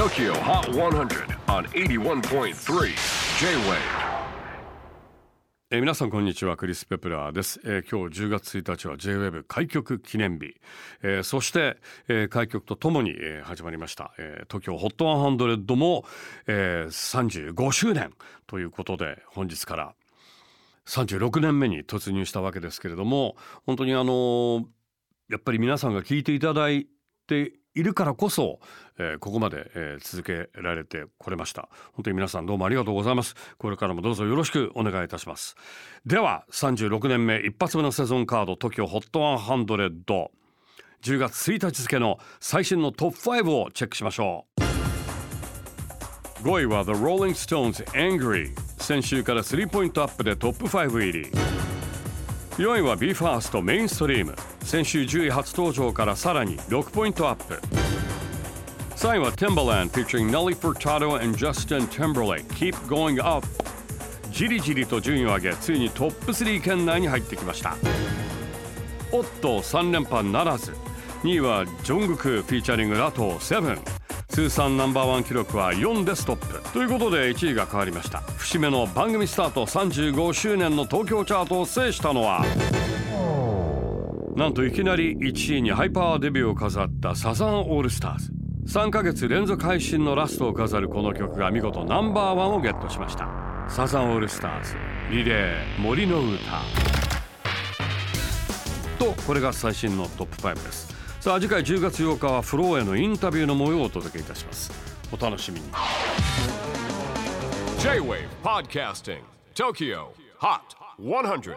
TOKYO HOT 100 on 81.3 J-WAVE. えー皆さんこんにちはクリス・ペプラーです、えー今日10月1日は J-WAVE 開局記念日、えーそして、えー開局とともに、えー始まりました、えー、東京 HOT100 も、えー35周年ということで本日から36年目に突入したわけですけれども本当にあのーやっぱり皆さんが聞いていただいているからこそ、えーここまで、えー続けられてこれました。本当に皆さんどうもありがとうございます。これからもどうぞよろしくお願いいたします。では36年目一発目のセゾンカード TOKIOHOT100 10月1日付の最新のトップ5をチェックしましょう。5位は The Rolling Stones Angry 先週から3ポイントアップでトップ5入り。4位は BE:FIRST メインストリーム。先週10位初登場からさらに6ポイントアップ。3位は Timbaland featuring Nelly Furtado and Justin Timberlake Keep Going Up じりじりと順位を上げついにトップ3圏内に入ってきました。おっと3連覇ならず。2位はジョングクフィーチャリン。グラトー7通算ナンバーワン記録は4でストップ。ということで1位が変わりました。節目の番組スタート35周年の東京チャートを制したのはなんといきなり1位にハイパーデビューを飾ったサザンオールスターズ。3ヶ月連続配信のラストを飾るこの曲が見事ナンバーワンをゲットしました。サザンオールスターズリレー森の歌。とこれが最新のトップ5です。さあ次回10月8日はフローへのインタビューの模様をお届けいたします。お楽しみに。J-WAVE PODCASTING TOKYO HOT 100